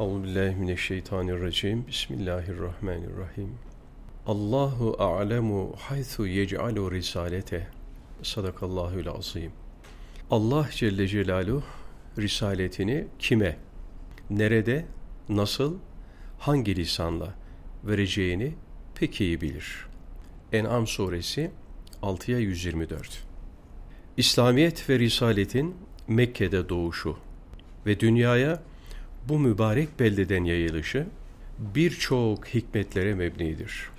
Euzubillahimineşşeytanirracim. Bismillahirrahmanirrahim. Allahu a'lemu haythu yec'alu risalete. Sadakallahul azim. Allah Celle Celaluhu risaletini kime, nerede, nasıl, hangi lisanla vereceğini pek iyi bilir. En'am suresi 6'ya 124. İslamiyet ve risaletin Mekke'de doğuşu ve dünyaya bu mübarek beldeden yayılışı birçok hikmetlere mebnidir.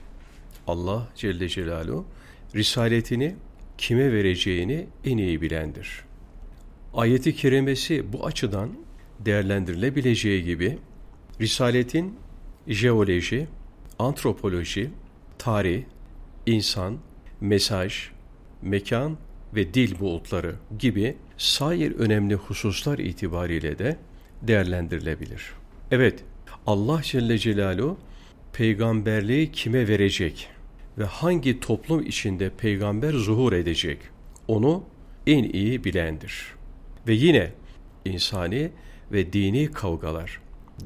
Allah Celle Celaluhu risaletini kime vereceğini en iyi bilendir. Ayeti kerimesi bu açıdan değerlendirilebileceği gibi risaletin jeoloji, antropoloji, tarih, insan, mesaj, mekan ve dil buğutları gibi sair önemli hususlar itibariyle de değerlendirilebilir. Evet, Allah Celle Celaluhu peygamberliği kime verecek ve hangi toplum içinde peygamber zuhur edecek onu en iyi bilendir. Ve yine insani ve dini kavgalar,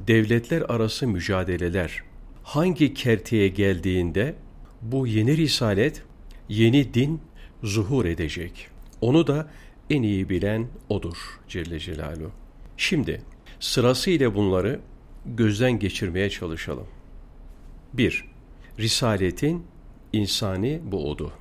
devletler arası mücadeleler hangi kerteye geldiğinde bu yeni risalet, yeni din zuhur edecek. Onu da en iyi bilen odur Celle Celaluhu. Şimdi sırasıyla bunları gözden geçirmeye çalışalım. 1. Risaletin insani buğdu.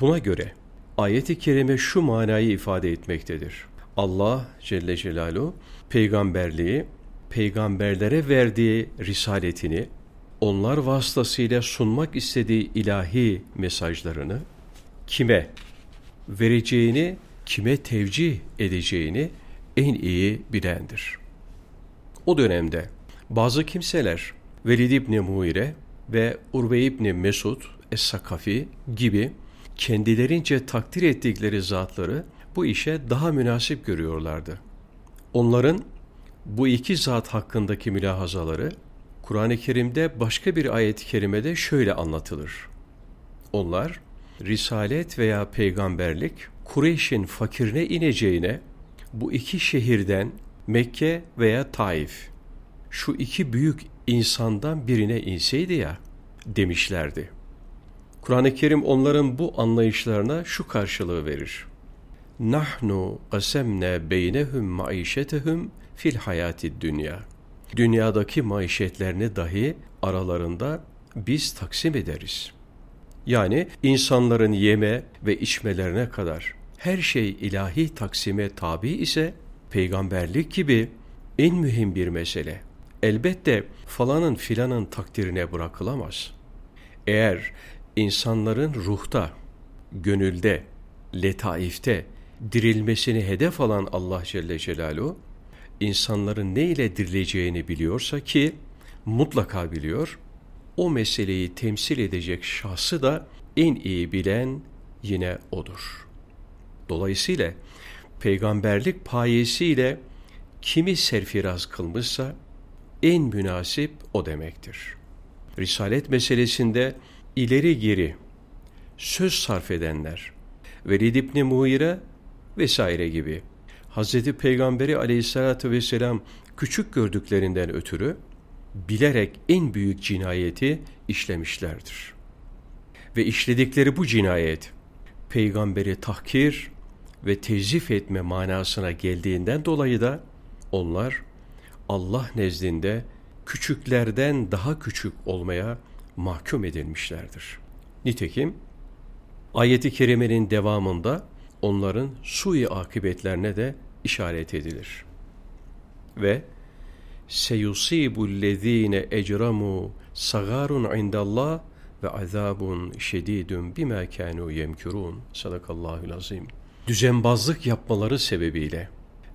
Buna göre ayet-i kerime şu manayı ifade etmektedir. Allah Celle Celaluhu peygamberliği, peygamberlere verdiği risaletini, onlar vasıtasıyla sunmak istediği ilahi mesajlarını kime vereceğini, kime tevcih edeceğini en iyi bilendir. O dönemde bazı kimseler Velid İbni Muire ve Urve İbni Mesud Es-Sakafi gibi kendilerince takdir ettikleri zatları bu işe daha münasip görüyorlardı. Onların bu iki zat hakkındaki mülahazaları Kur'an-ı Kerim'de başka bir ayet-i kerimede şöyle anlatılır. Onlar risalet veya peygamberlik Kureyş'in fakirine ineceğine bu iki şehirden Mekke veya Taif şu iki büyük insandan birine inseydi ya demişlerdi. Kur'an-ı Kerim onların bu anlayışlarına şu karşılığı verir. Nahnu qasemne beynehum maişetehum fil hayati dünya. Dünyadaki maişetlerini dahi aralarında biz taksim ederiz. Yani insanların yeme ve içmelerine kadar her şey ilahi taksime tabi ise peygamberlik gibi en mühim bir mesele. Elbette falanın filanın takdirine bırakılamaz. Eğer insanların ruhta, gönülde, letaifte dirilmesini hedef alan Allah Celle Celaluhu, insanların ne ile dirileceğini biliyorsa ki mutlaka biliyor, o meseleyi temsil edecek şahsı da en iyi bilen yine odur. Dolayısıyla peygamberlik payesiyle kimi serfiraz kılmışsa en münasip o demektir. Risalet meselesinde ileri geri söz sarf edenler, Velid İbni Muhire vesaire gibi Hz. Peygamberi aleyhissalatü vesselam küçük gördüklerinden ötürü bilerek en büyük cinayeti işlemişlerdir. Ve işledikleri bu cinayet peygamberi tahkir ve tezif etme manasına geldiğinden dolayı da onlar Allah nezdinde küçüklerden daha küçük olmaya mahkum edilmişlerdir. Nitekim ayeti kerimenin devamında onların sui akıbetlerine de işaret edilir. Ve seyusibullezine ecramu sagarun indallah ve azabun şedidun bima kanu yemkurun. Sadakallahul azim. Düzenbazlık yapmaları sebebiyle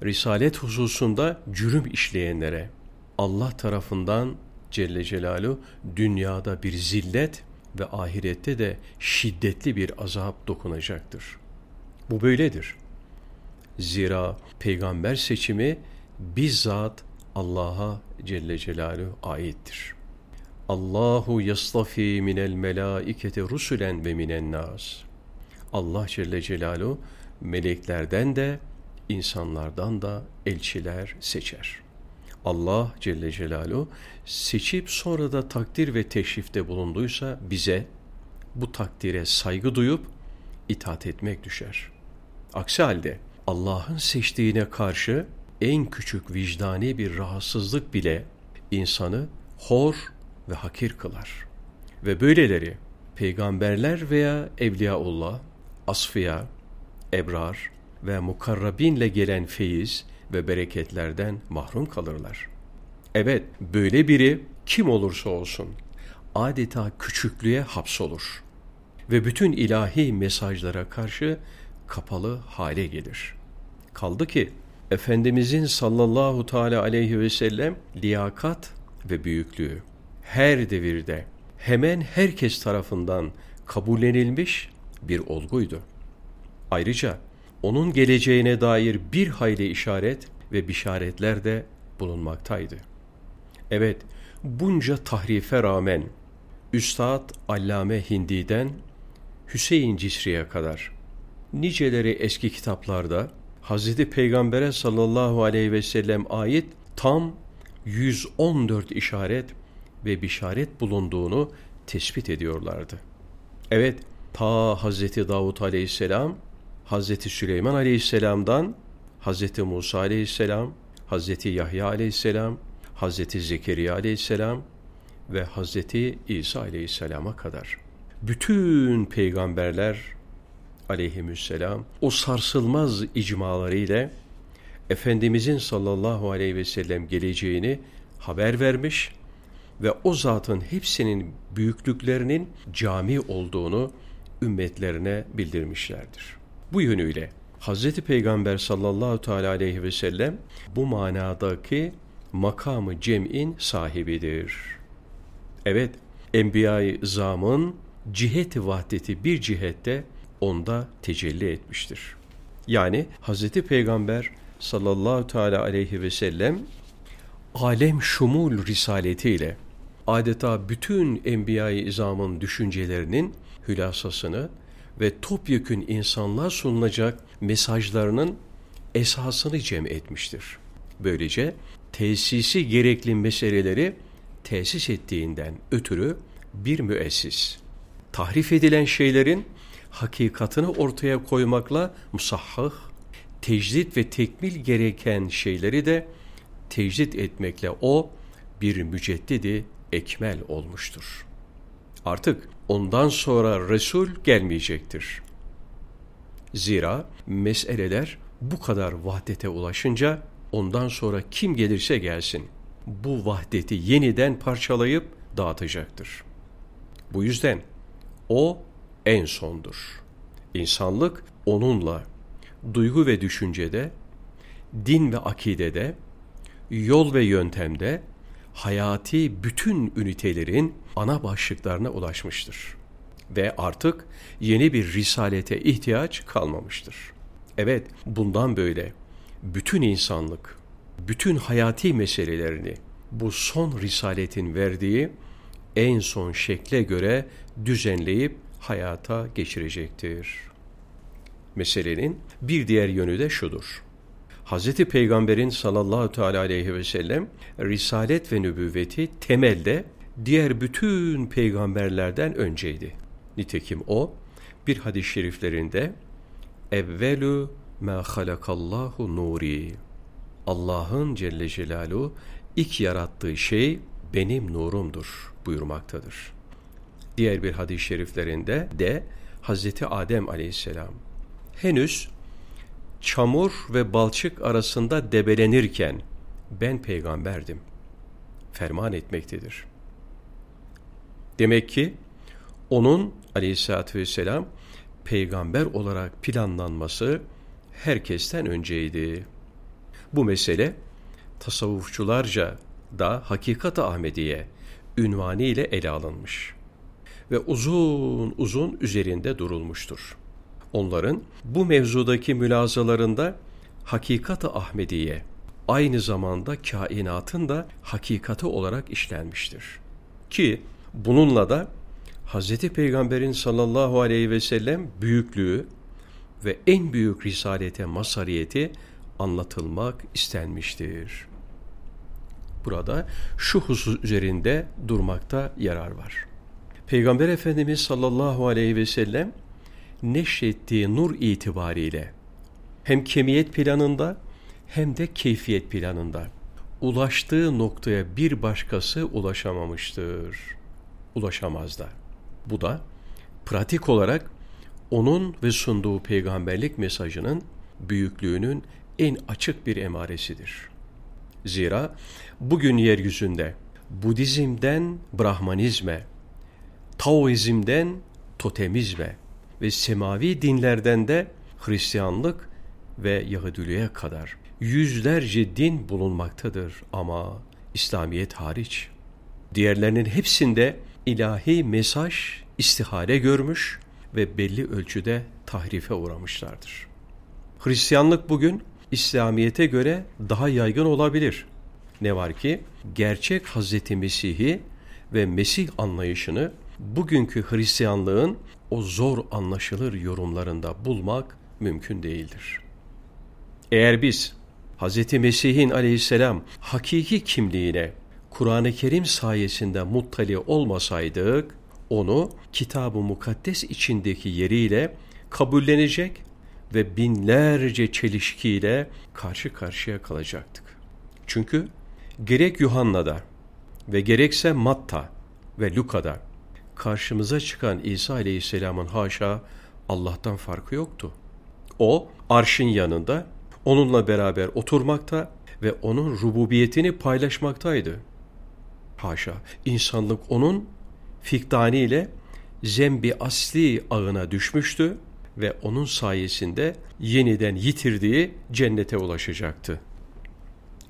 risalet hususunda cürüm işleyenlere Allah tarafından Celle Celaluhu dünyada bir zillet ve ahirette de şiddetli bir azap dokunacaktır. Bu böyledir. Zira peygamber seçimi bizzat Allah'a Celle Celaluhu aittir. Allahu yastafi minel melaiketi rusulen ve minen nas. Allah Celle Celaluhu meleklerden de insanlardan da elçiler seçer. Allah Celle Celaluhu seçip sonra da takdir ve teşrifte bulunduysa bize bu takdire saygı duyup itaat etmek düşer. Aksi halde Allah'ın seçtiğine karşı en küçük vicdani bir rahatsızlık bile insanı hor ve hakir kılar. Ve böyleleri peygamberler veya evliyaullah, asfiya, ebrar ve mukarrabinle gelen feyiz ve bereketlerden mahrum kalırlar. Evet, böyle biri kim olursa olsun adeta küçüklüğe hapsolur ve bütün ilahi mesajlara karşı kapalı hale gelir. Kaldı ki Efendimizin sallallahu teala aleyhi ve sellem liyakat ve büyüklüğü her devirde hemen herkes tarafından kabullenilmiş bir olguydu. Ayrıca onun geleceğine dair bir hayli işaret ve bişaretler de bulunmaktaydı. Evet, bunca tahrife rağmen Üstad Allame Hindi'den Hüseyin Cisri'ye kadar niceleri eski kitaplarda Hz. Peygamber'e sallallahu aleyhi ve sellem ait tam 114 işaret ve bişaret bulunduğunu tespit ediyorlardı. Evet, ta Hz. Davut aleyhisselam, Hz. Süleyman aleyhisselamdan Hz. Musa aleyhisselam, Hz. Yahya aleyhisselam, Hz. Zekeriya aleyhisselam ve Hz. İsa aleyhisselama kadar bütün peygamberler aleyhisselam o sarsılmaz icmalarıyla Efendimizin sallallahu aleyhi ve sellem geleceğini haber vermiş ve o zatın hepsinin büyüklüklerinin cami olduğunu ümmetlerine bildirmişlerdir. Bu yönüyle Hz. Peygamber sallallahu teala aleyhi ve sellem bu manadaki makamı cem'in sahibidir. Evet, Enbiya-i Zam'ın cihet-i vahdeti bir cihette onda tecelli etmiştir. Yani Hz. Peygamber sallallahu teala aleyhi ve sellem alem şumul risaletiyle adeta bütün enbiya-i izamın düşüncelerinin hülasasını ve topyekün insanlığa sunulacak mesajlarının esasını cem etmiştir. Böylece tesisi gerekli meseleleri tesis ettiğinden ötürü bir müessis. Tahrif edilen şeylerin hakikatını ortaya koymakla musahhah, tecdit ve tekmil gereken şeyleri de tecdit etmekle o bir müceddidi ekmel olmuştur. Artık ondan sonra Resul gelmeyecektir. Zira meseleler bu kadar vahdete ulaşınca ondan sonra kim gelirse gelsin bu vahdeti yeniden parçalayıp dağıtacaktır. Bu yüzden o en sondur. İnsanlık onunla duygu ve düşüncede, din ve akidede, yol ve yöntemde hayati bütün ünitelerin ana başlıklarına ulaşmıştır. Ve artık yeni bir risalete ihtiyaç kalmamıştır. Evet, bundan böyle bütün insanlık, bütün hayati meselelerini bu son risaletin verdiği en son şekle göre düzenleyip hayata geçirecektir. Meselenin bir diğer yönü de şudur. Hz. Peygamber'in sallallahu teala aleyhi ve sellem risalet ve nübüvveti temelde diğer bütün peygamberlerden önceydi. Nitekim o bir hadis-i şeriflerinde evvelu ma halakallahu nuri Allah'ın Celle Celaluhu ilk yarattığı şey benim nurumdur buyurmaktadır. Diğer bir hadis-i şeriflerinde de Hazreti Adem aleyhisselam henüz çamur ve balçık arasında debelenirken ben peygamberdim. Ferman etmektedir. Demek ki onun aleyhissalatü vesselam peygamber olarak planlanması herkesten önceydi. Bu mesele tasavvufçularca da Hakikat-ı Ahmediye ünvanı ile ele alınmış ve uzun uzun üzerinde durulmuştur. Onların bu mevzudaki mülazalarında hakikat-ı Ahmediye aynı zamanda kainatın da hakikati olarak işlenmiştir. Ki bununla da Hz. Peygamber'in sallallahu aleyhi ve sellem büyüklüğü ve en büyük risalete masariyeti anlatılmak istenmiştir. burada şu husus üzerinde durmakta yarar var. Peygamber Efendimiz sallallahu aleyhi ve sellem neşrettiği nur itibariyle hem kemiyet planında hem de keyfiyet planında ulaştığı noktaya bir başkası ulaşamamıştır. Ulaşamaz da. Bu da pratik olarak onun ve sunduğu peygamberlik mesajının büyüklüğünün en açık bir emaresidir. Zira bugün yeryüzünde Budizm'den Brahmanizme, Taoizm'den Totemizme ve semavi dinlerden de Hristiyanlık ve Yahudiliğe kadar yüzlerce din bulunmaktadır ama İslamiyet hariç. Diğerlerinin hepsinde ilahi mesaj istihare görmüş ve belli ölçüde tahrife uğramışlardır. Hristiyanlık bugün İslamiyete göre daha yaygın olabilir. Ne var ki gerçek Hazreti Mesih'i ve Mesih anlayışını bugünkü Hristiyanlığın o zor anlaşılır yorumlarında bulmak mümkün değildir. Eğer biz Hz. Mesih'in aleyhisselam hakiki kimliğine Kur'an-ı Kerim sayesinde muttali olmasaydık, onu kitab-ı mukaddes içindeki yeriyle kabullenecek ve binlerce çelişkiyle karşı karşıya kalacaktık. Çünkü gerek Yuhanna'da ve gerekse Matta ve Luka'da karşımıza çıkan İsa Aleyhisselam'ın haşa Allah'tan farkı yoktu. O arşın yanında onunla beraber oturmakta ve onun rububiyetini paylaşmaktaydı. Haşa, insanlık onun fiktani ile zembi asli ağına düşmüştü ve onun sayesinde yeniden yitirdiği cennete ulaşacaktı.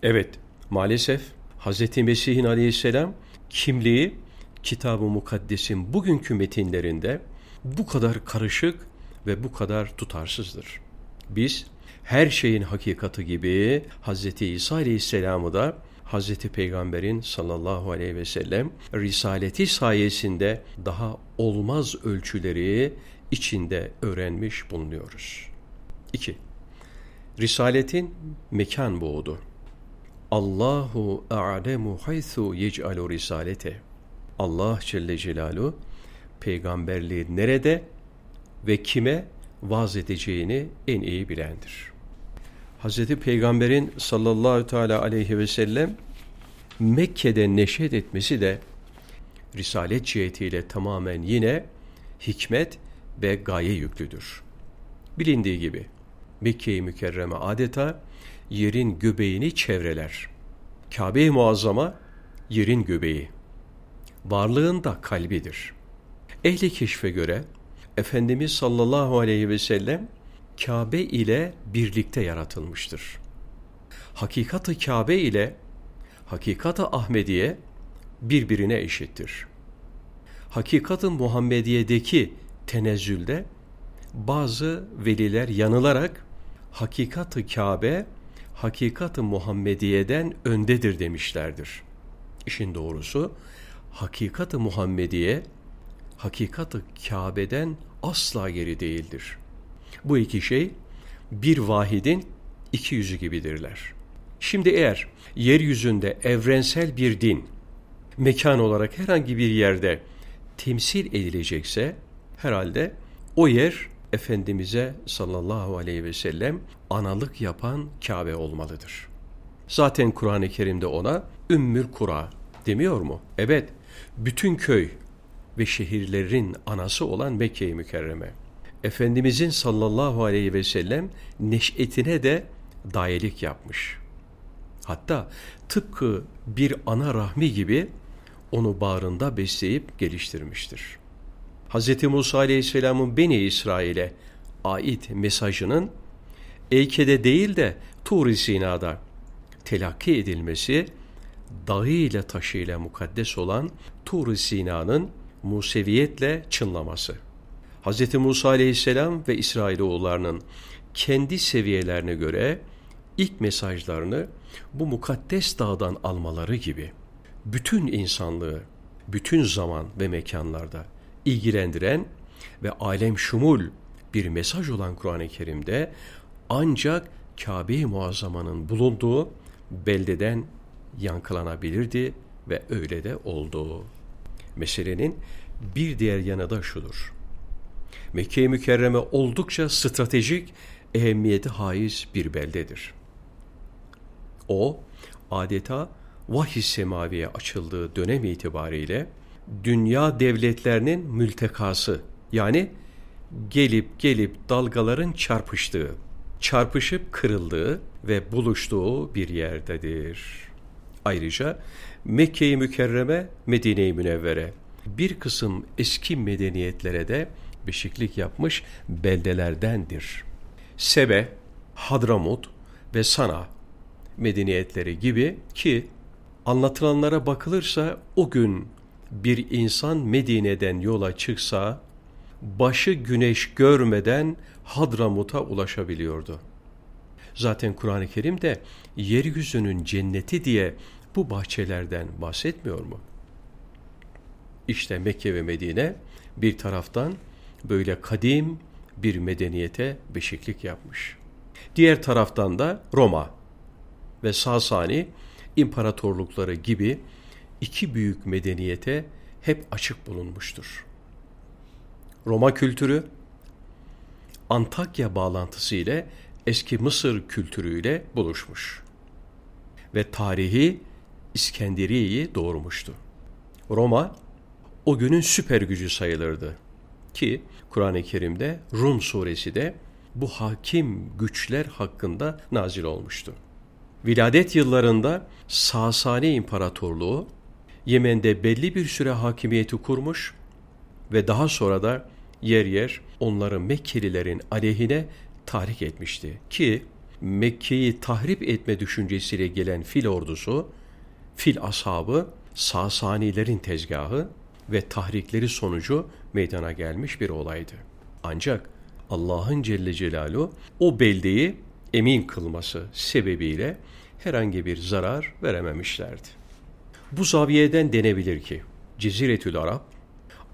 Evet, maalesef Hz. Mesih'in aleyhisselam kimliği Kitab-ı Mukaddes'in bugünkü metinlerinde bu kadar karışık ve bu kadar tutarsızdır. Biz her şeyin hakikati gibi Hz. İsa Aleyhisselam'ı da Hz. Peygamber'in sallallahu aleyhi ve sellem risaleti sayesinde daha olmaz ölçüleri içinde öğrenmiş bulunuyoruz. 2. Risaletin mekan buğdu. Allahu a'lemu haythu yec'alu risalete. Allah Celle Celaluhu peygamberliği nerede ve kime vaz edeceğini en iyi bilendir. Hz. Peygamber'in sallallahu teala aleyhi ve sellem Mekke'de neşet etmesi de risalet cihetiyle tamamen yine hikmet ve gaye yüklüdür. Bilindiği gibi Mekke-i Mükerreme adeta yerin göbeğini çevreler. Kabe-i Muazzama yerin göbeği. Varlığın da kalbidir. Ehli keşfe göre Efendimiz sallallahu aleyhi ve sellem Kabe ile birlikte yaratılmıştır. Hakikatı Kabe ile hakikatı Ahmediye birbirine eşittir. Hakikatı Muhammediye'deki tenezzülde bazı veliler yanılarak hakikatı Kabe hakikatı Muhammediye'den öndedir demişlerdir. İşin doğrusu hakikatı Muhammediye hakikatı Kabe'den asla geri değildir. Bu iki şey bir vahidin iki yüzü gibidirler. Şimdi eğer yeryüzünde evrensel bir din mekan olarak herhangi bir yerde temsil edilecekse herhalde o yer Efendimiz'e sallallahu aleyhi ve sellem analık yapan Kabe olmalıdır. Zaten Kur'an-ı Kerim'de ona Ümmül Kura demiyor mu? Evet, bütün köy ve şehirlerin anası olan Mekke-i Mükerreme. Efendimizin sallallahu aleyhi ve sellem neşetine de dayelik yapmış. Hatta tıpkı bir ana rahmi gibi onu bağrında besleyip geliştirmiştir. Hz. Musa aleyhisselamın Beni İsrail'e ait mesajının Eyke'de değil de Tur-i Sina'da telakki edilmesi, dağıyla taşıyla mukaddes olan Tur-i Sina'nın Museviyetle çınlaması. Hz. Musa aleyhisselam ve İsrailoğullarının kendi seviyelerine göre ilk mesajlarını bu mukaddes dağdan almaları gibi bütün insanlığı, bütün zaman ve mekanlarda ilgilendiren ve alem şumul bir mesaj olan Kur'an-ı Kerim'de ancak Kabe-i Muazzama'nın bulunduğu beldeden yankılanabilirdi ve öyle de oldu. Meselenin bir diğer yanı da şudur. Mekke-i Mükerreme oldukça stratejik, ehemmiyeti haiz bir beldedir. O, adeta vahiy semaviye açıldığı dönem itibariyle dünya devletlerinin mültekası yani gelip gelip dalgaların çarpıştığı, çarpışıp kırıldığı ve buluştuğu bir yerdedir. Ayrıca Mekke-i Mükerreme, Medine-i Münevvere bir kısım eski medeniyetlere de beşiklik yapmış beldelerdendir. Sebe, Hadramut ve Sana medeniyetleri gibi ki anlatılanlara bakılırsa o gün bir insan Medine'den yola çıksa başı güneş görmeden Hadramut'a ulaşabiliyordu. Zaten Kur'an-ı Kerim de yeryüzünün cenneti diye bu bahçelerden bahsetmiyor mu? İşte Mekke ve Medine bir taraftan böyle kadim bir medeniyete beşiklik yapmış. Diğer taraftan da Roma ve Sasani imparatorlukları gibi iki büyük medeniyete hep açık bulunmuştur. Roma kültürü Antakya bağlantısı ile eski Mısır kültürüyle buluşmuş ve tarihi İskenderiye'yi doğurmuştu. Roma o günün süper gücü sayılırdı ki Kur'an-ı Kerim'de Rum suresi de bu hakim güçler hakkında nazil olmuştu. Viladet yıllarında Sasani İmparatorluğu Yemen'de belli bir süre hakimiyeti kurmuş ve daha sonra da yer yer onları Mekkelilerin aleyhine tahrik etmişti. Ki Mekke'yi tahrip etme düşüncesiyle gelen fil ordusu, fil ashabı Sasanilerin tezgahı ve tahrikleri sonucu meydana gelmiş bir olaydı. Ancak Allah'ın Celle Celaluhu o beldeyi emin kılması sebebiyle herhangi bir zarar verememişlerdi. Bu zaviyeden denebilir ki Ceziretül Arap,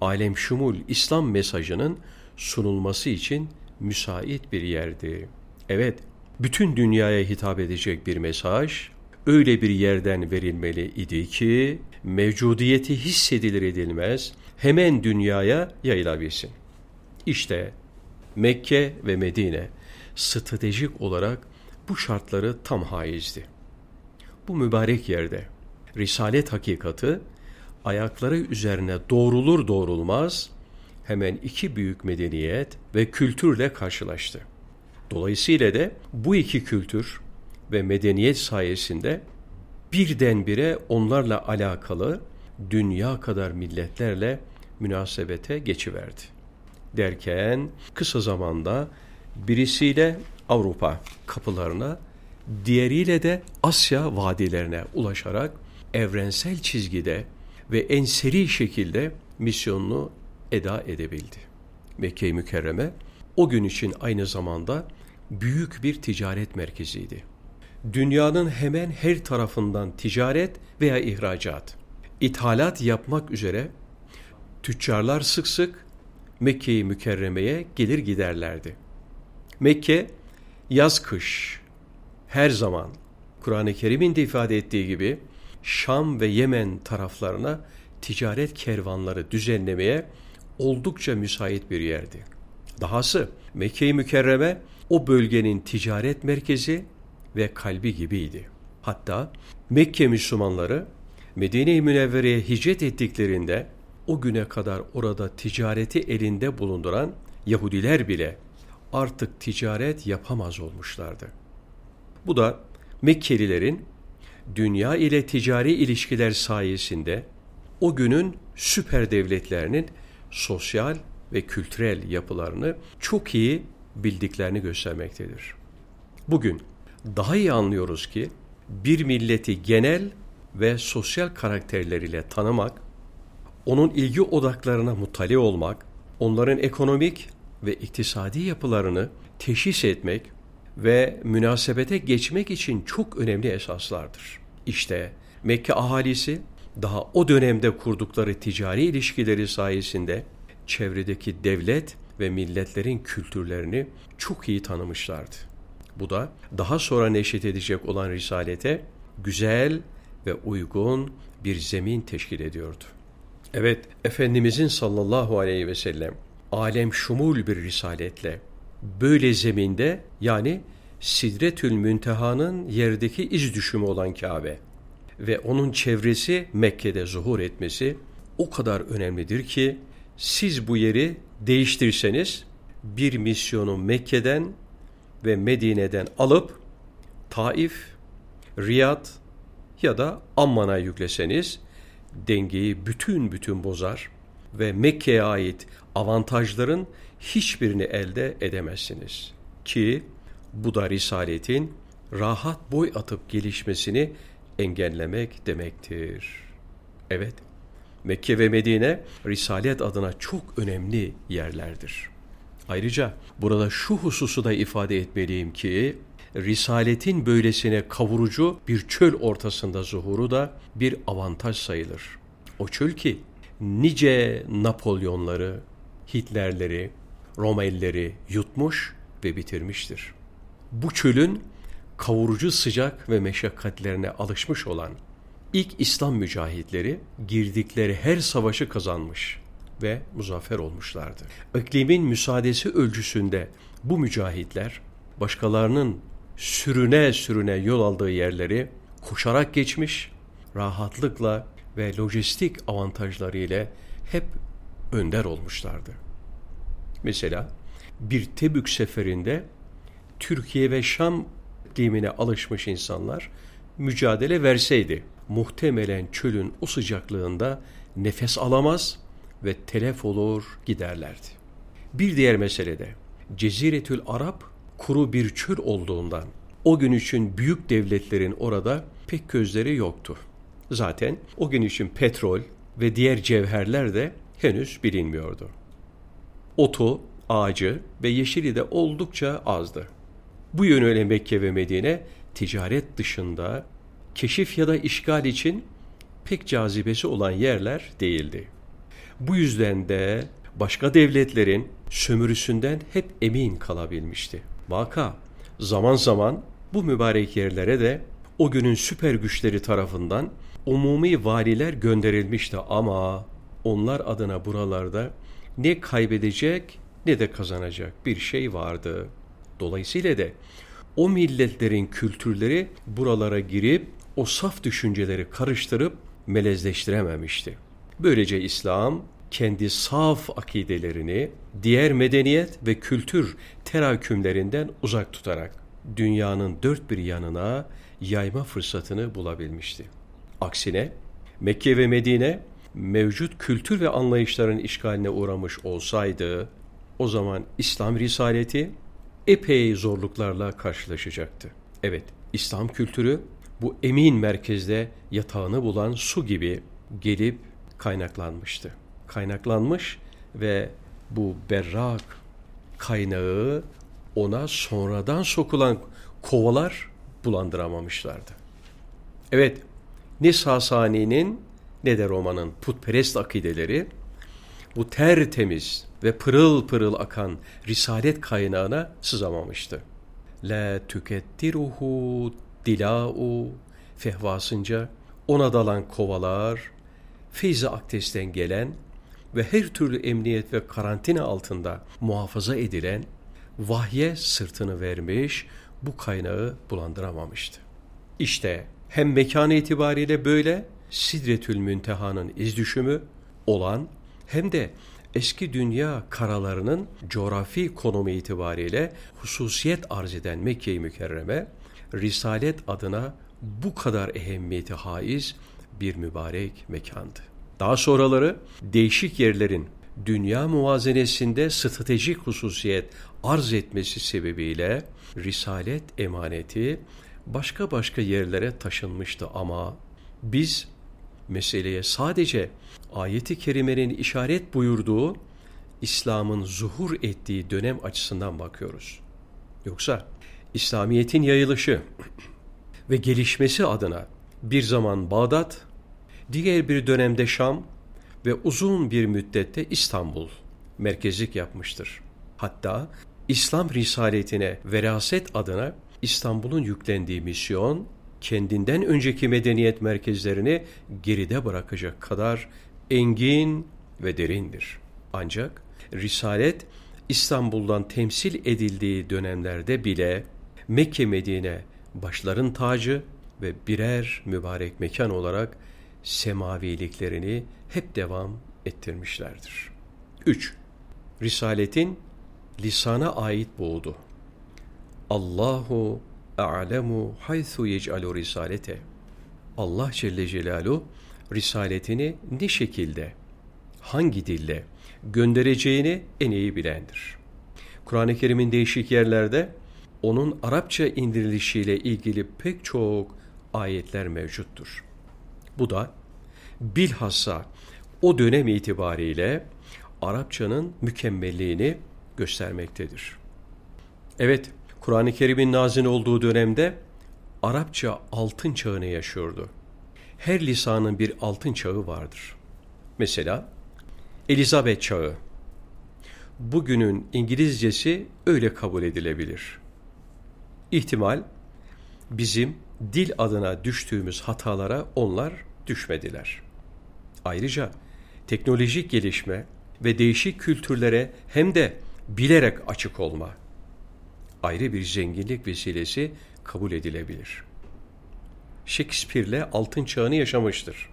alem şumul İslam mesajının sunulması için müsait bir yerdi. Evet, bütün dünyaya hitap edecek bir mesaj öyle bir yerden verilmeli idi ki mevcudiyeti hissedilir edilmez hemen dünyaya yayılabilsin. İşte Mekke ve Medine stratejik olarak bu şartları tam haizdi. Bu mübarek yerde risalet hakikati ayakları üzerine doğrulur doğrulmaz hemen iki büyük medeniyet ve kültürle karşılaştı. Dolayısıyla da bu iki kültür ve medeniyet sayesinde birdenbire onlarla alakalı dünya kadar milletlerle münasebete geçiverdi. Derken kısa zamanda birisiyle Avrupa kapılarına, diğeriyle de Asya vadilerine ulaşarak evrensel çizgide ve en seri şekilde misyonunu eda edebildi. Mekke-i Mükerreme o gün için aynı zamanda büyük bir ticaret merkeziydi. Dünyanın hemen her tarafından ticaret veya ihracat, ithalat yapmak üzere tüccarlar sık sık Mekke-i Mükerreme'ye gelir giderlerdi. Mekke yaz kış her zaman Kur'an-ı Kerim'in de ifade ettiği gibi Şam ve Yemen taraflarına ticaret kervanları düzenlemeye oldukça müsait bir yerdi. Dahası Mekke-i Mükerreme o bölgenin ticaret merkezi ve kalbi gibiydi. Hatta Mekke Müslümanları Medine-i Münevvere'ye hicret ettiklerinde o güne kadar orada ticareti elinde bulunduran Yahudiler bile artık ticaret yapamaz olmuşlardı. Bu da Mekkelilerin dünya ile ticari ilişkiler sayesinde o günün süper devletlerinin sosyal ve kültürel yapılarını çok iyi bildiklerini göstermektedir. Bugün daha iyi anlıyoruz ki bir milleti genel ve sosyal karakterleriyle tanımak, onun ilgi odaklarına muttali olmak, onların ekonomik ve iktisadi yapılarını teşhis etmek ve münasebete geçmek için çok önemli esaslardır. İşte Mekke ahalisi daha o dönemde kurdukları ticari ilişkileri sayesinde çevredeki devlet ve milletlerin kültürlerini çok iyi tanımışlardı. Bu da daha sonra neşet edecek olan Risalete güzel ve uygun bir zemin teşkil ediyordu. Evet, Efendimizin sallallahu aleyhi ve sellem alem şumul bir risaletle böyle zeminde yani Sidretül Münteha'nın yerdeki iz düşümü olan Kabe ve onun çevresi Mekke'de zuhur etmesi o kadar önemlidir ki siz bu yeri değiştirseniz bir misyonu Mekke'den ve Medine'den alıp Taif, Riyad ya da Amman'a yükleseniz dengeyi bütün bütün bozar ve Mekke'ye ait avantajların hiçbirini elde edemezsiniz. Ki bu da Risaletin rahat boy atıp gelişmesini engellemek demektir. Evet, Mekke ve Medine Risalet adına çok önemli yerlerdir. Ayrıca burada şu hususu da ifade etmeliyim ki Risaletin böylesine kavurucu bir çöl ortasında zuhuru da bir avantaj sayılır. O çöl ki nice Napolyonları, Hitlerleri, Romelleri yutmuş ve bitirmiştir. Bu çölün kavurucu sıcak ve meşakkatlerine alışmış olan ilk İslam mücahitleri girdikleri her savaşı kazanmış ve muzaffer olmuşlardı. İklimin müsaadesi ölçüsünde bu mücahitler başkalarının sürüne sürüne yol aldığı yerleri koşarak geçmiş, rahatlıkla ve lojistik avantajları ile hep önder olmuşlardı. Mesela bir Tebük seferinde Türkiye ve Şam iklimine alışmış insanlar mücadele verseydi muhtemelen çölün o sıcaklığında nefes alamaz ve telef olur giderlerdi. Bir diğer meselede Ceziretül Arap kuru bir çöl olduğundan o gün için büyük devletlerin orada pek gözleri yoktu. Zaten o gün için petrol ve diğer cevherler de henüz bilinmiyordu. Otu, ağacı ve yeşili de oldukça azdı. Bu yönüyle Mekke ve Medine ticaret dışında keşif ya da işgal için pek cazibesi olan yerler değildi. Bu yüzden de başka devletlerin sömürüsünden hep emin kalabilmişti. Vaka zaman zaman bu mübarek yerlere de o günün süper güçleri tarafından umumi valiler gönderilmişti ama onlar adına buralarda ne kaybedecek ne de kazanacak bir şey vardı. Dolayısıyla da o milletlerin kültürleri buralara girip o saf düşünceleri karıştırıp melezleştirememişti. Böylece İslam kendi saf akidelerini diğer medeniyet ve kültür terakümlerinden uzak tutarak dünyanın dört bir yanına yayma fırsatını bulabilmişti. Aksine Mekke ve Medine mevcut kültür ve anlayışların işgaline uğramış olsaydı o zaman İslam risaleti epey zorluklarla karşılaşacaktı. Evet, İslam kültürü bu emin merkezde yatağını bulan su gibi gelip kaynaklanmıştı. Kaynaklanmış ve bu berrak kaynağı ona sonradan sokulan kovalar bulandıramamışlardı. Evet, ne Sasani'nin ne de Roma'nın putperest akideleri bu tertemiz ve pırıl pırıl akan risalet kaynağına sızamamıştı. La tükettiruhu dila'u fehvasınca ona dalan kovalar, feyzi aktesten gelen ve her türlü emniyet ve karantina altında muhafaza edilen vahye sırtını vermiş, bu kaynağı bulandıramamıştı. İşte hem mekanı itibariyle böyle Sidretül Münteha'nın iz düşümü olan hem de eski dünya karalarının coğrafi konumu itibariyle hususiyet arz eden Mekke-i Mükerreme, Risalet adına bu kadar ehemmiyeti haiz bir mübarek mekandı. Daha sonraları değişik yerlerin dünya muvazenesinde stratejik hususiyet arz etmesi sebebiyle risalet emaneti başka başka yerlere taşınmıştı ama biz meseleye sadece ayeti kerimenin işaret buyurduğu İslam'ın zuhur ettiği dönem açısından bakıyoruz. Yoksa İslamiyet'in yayılışı ve gelişmesi adına bir zaman Bağdat, diğer bir dönemde Şam ve uzun bir müddette İstanbul merkezlik yapmıştır. Hatta İslam risaletine veraset adına İstanbul'un yüklendiği misyon kendinden önceki medeniyet merkezlerini geride bırakacak kadar engin ve derindir. Ancak Risalet İstanbul'dan temsil edildiği dönemlerde bile Mekke Medine başların tacı ve birer mübarek mekan olarak semaviliklerini hep devam ettirmişlerdir. 3. Risaletin lisana ait buğdu. Allahu a'lemu haythu yec'alu risalete. Allah Celle Celaluhu risaletini ne şekilde, hangi dille göndereceğini en iyi bilendir. Kur'an-ı Kerim'in değişik yerlerde onun Arapça indirilişiyle ilgili pek çok ayetler mevcuttur. Bu da bilhassa o dönem itibariyle Arapçanın mükemmelliğini göstermektedir. Evet, Kur'an-ı Kerim'in nazil olduğu dönemde Arapça altın çağını yaşıyordu. Her lisanın bir altın çağı vardır. Mesela Elizabeth çağı. Bugünün İngilizcesi öyle kabul edilebilir. İhtimal bizim dil adına düştüğümüz hatalara onlar düşmediler. Ayrıca teknolojik gelişme ve değişik kültürlere hem de bilerek açık olma ayrı bir zenginlik vesilesi kabul edilebilir. Shakespeare'le altın çağını yaşamıştır.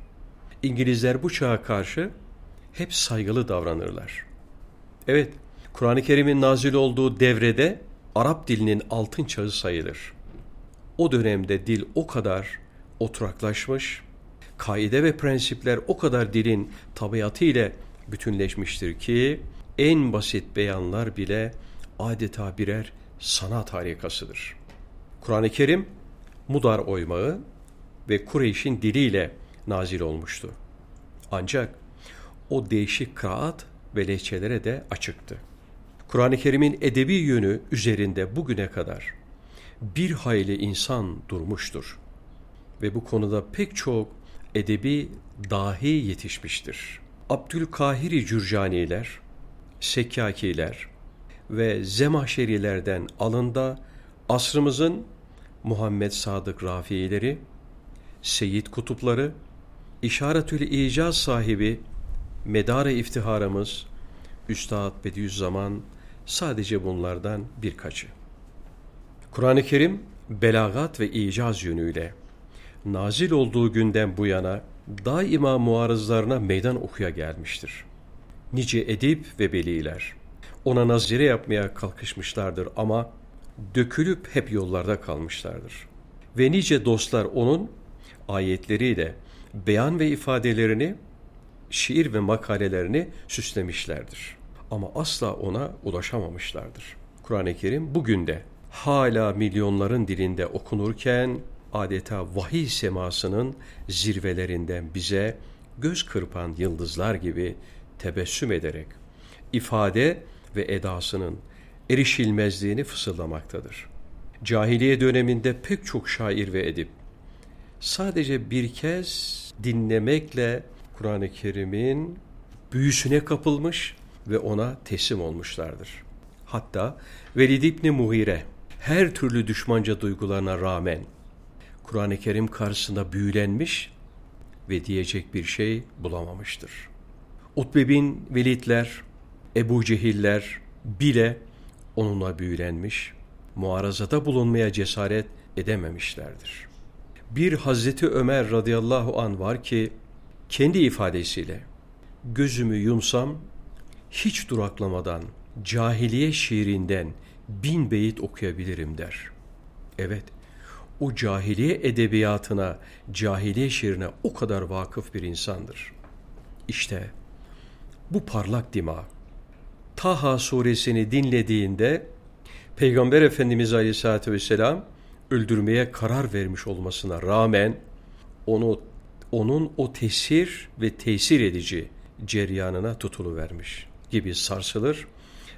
İngilizler bu çağa karşı hep saygılı davranırlar. Evet, Kur'an-ı Kerim'in nazil olduğu devrede Arap dilinin altın çağı sayılır. O dönemde dil o kadar oturaklaşmış, kaide ve prensipler o kadar dilin tabiatı ile bütünleşmiştir ki en basit beyanlar bile adeta birer sanat harikasıdır. Kur'an-ı Kerim Mudar oymağı ve Kureyş'in diliyle nazil olmuştu. Ancak o değişik kıraat ve lehçelere de açıktı. Kur'an-ı Kerim'in edebi yönü üzerinde bugüne kadar bir hayli insan durmuştur. Ve bu konuda pek çok edebi dahi yetişmiştir. Abdülkahiri Cürcaniler, Sekkakiler ve Zemahşerilerden alında asrımızın Muhammed Sadık Rafiileri, Seyyid Kutupları, İşaretül İcaz sahibi Medar-ı iftiharımız Üstad Bediüzzaman sadece bunlardan birkaçı. Kur'an-ı Kerim belagat ve icaz yönüyle nazil olduğu günden bu yana daima muarızlarına meydan okuya gelmiştir. Nice edip ve beliler ona nazire yapmaya kalkışmışlardır ama dökülüp hep yollarda kalmışlardır. Ve nice dostlar onun ayetleriyle beyan ve ifadelerini, şiir ve makalelerini süslemişlerdir. Ama asla ona ulaşamamışlardır. Kur'an-ı Kerim bugün de hala milyonların dilinde okunurken adeta vahiy semasının zirvelerinden bize göz kırpan yıldızlar gibi tebessüm ederek ifade ve edasının erişilmezliğini fısıldamaktadır. Cahiliye döneminde pek çok şair ve edip sadece bir kez dinlemekle Kur'an-ı Kerim'in büyüsüne kapılmış ve ona teslim olmuşlardır. Hatta Velid İbni Muhire her türlü düşmanca duygularına rağmen Kur'an-ı Kerim karşısında büyülenmiş ve diyecek bir şey bulamamıştır. Utbe bin Velidler, Ebu Cehiller bile onunla büyülenmiş, muarazada bulunmaya cesaret edememişlerdir. Bir Hazreti Ömer radıyallahu an var ki kendi ifadesiyle gözümü yumsam hiç duraklamadan cahiliye şiirinden bin beyit okuyabilirim der. Evet, o cahiliye edebiyatına, cahiliye şiirine o kadar vakıf bir insandır. İşte bu parlak dima, Taha suresini dinlediğinde Peygamber Efendimiz Aleyhisselatü Vesselam öldürmeye karar vermiş olmasına rağmen onu onun o tesir ve tesir edici ceryanına tutuluvermiş gibi sarsılır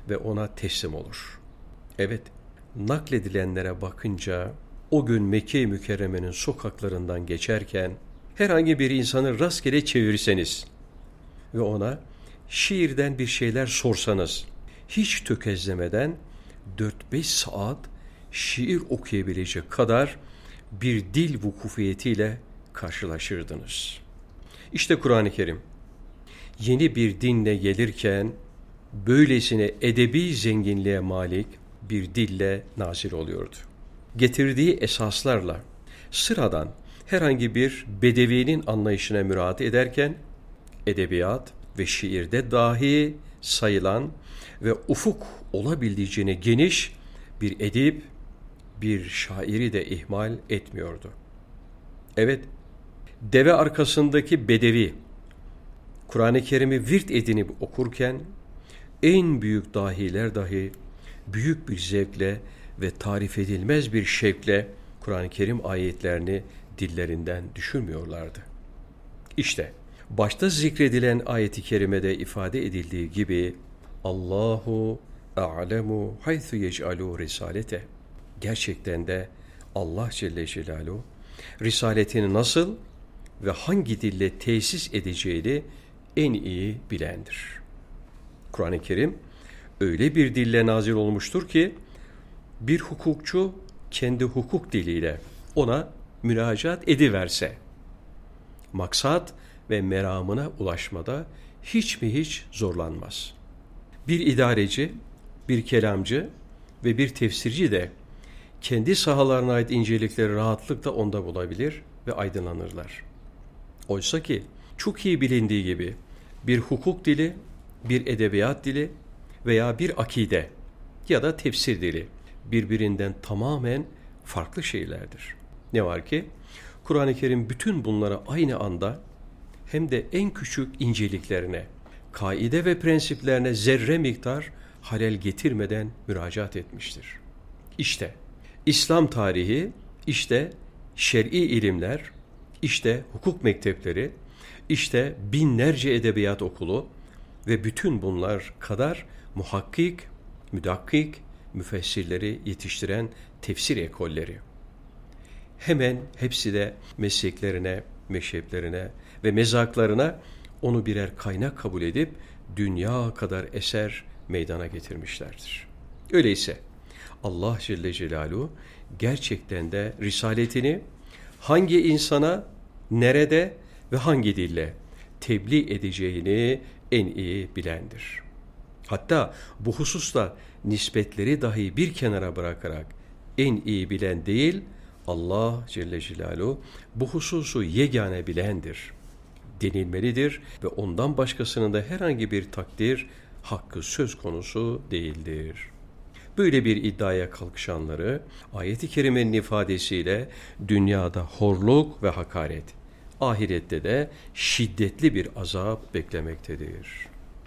ve ona teslim olur. Evet, nakledilenlere bakınca o gün Mekke-i Mükerreme'nin sokaklarından geçerken herhangi bir insanı rastgele çevirseniz ve ona şiirden bir şeyler sorsanız hiç tökezlemeden 4-5 saat şiir okuyabilecek kadar bir dil vukufiyetiyle karşılaşırdınız. İşte Kur'an-ı Kerim yeni bir dinle gelirken böylesine edebi zenginliğe malik bir dille nazil oluyordu. Getirdiği esaslarla sıradan herhangi bir bedevinin anlayışına müraat ederken edebiyat ve şiirde dahi sayılan ve ufuk olabildiğine geniş bir edip, bir şairi de ihmal etmiyordu. Evet, deve arkasındaki bedevi, Kur'an-ı Kerim'i virt edinip okurken, en büyük dahiler dahi büyük bir zevkle ve tarif edilmez bir şevkle Kur'an-ı Kerim ayetlerini dillerinden düşürmüyorlardı. İşte başta zikredilen ayeti kerimede ifade edildiği gibi Allahu a'lemu haythu yec'alu risalete. Gerçekten de Allah Celle Celaluhu risaletini nasıl ve hangi dille tesis edeceğini en iyi bilendir. Kur'an-ı Kerim öyle bir dille nazil olmuştur ki bir hukukçu kendi hukuk diliyle ona müracaat ediverse maksat ve meramına ulaşmada hiç mi hiç zorlanmaz. Bir idareci, bir kelamcı ve bir tefsirci de kendi sahalarına ait incelikleri rahatlıkla onda bulabilir ve aydınlanırlar. Oysa ki çok iyi bilindiği gibi bir hukuk dili, bir edebiyat dili veya bir akide ya da tefsir dili birbirinden tamamen farklı şeylerdir. Ne var ki Kur'an-ı Kerim bütün bunlara aynı anda hem de en küçük inceliklerine, kaide ve prensiplerine zerre miktar halel getirmeden müracaat etmiştir. İşte İslam tarihi, işte şer'i ilimler, işte hukuk mektepleri, işte binlerce edebiyat okulu ve bütün bunlar kadar muhakkik, müdakkik, müfessirleri yetiştiren tefsir ekolleri. Hemen hepsi de mesleklerine, meşreplerine ve mezaklarına onu birer kaynak kabul edip dünya kadar eser meydana getirmişlerdir. Öyleyse Allah Celle Celaluhu gerçekten de risaletini hangi insana, nerede ve hangi dille tebliğ edeceğini en iyi bilendir. Hatta bu hususta nispetleri dahi bir kenara bırakarak en iyi bilen değil, Allah Celle Celaluhu bu hususu yegane bilendir denilmelidir ve ondan başkasının da herhangi bir takdir hakkı söz konusu değildir. Böyle bir iddiaya kalkışanları ayeti kerimenin ifadesiyle dünyada horluk ve hakaret, ahirette de şiddetli bir azap beklemektedir.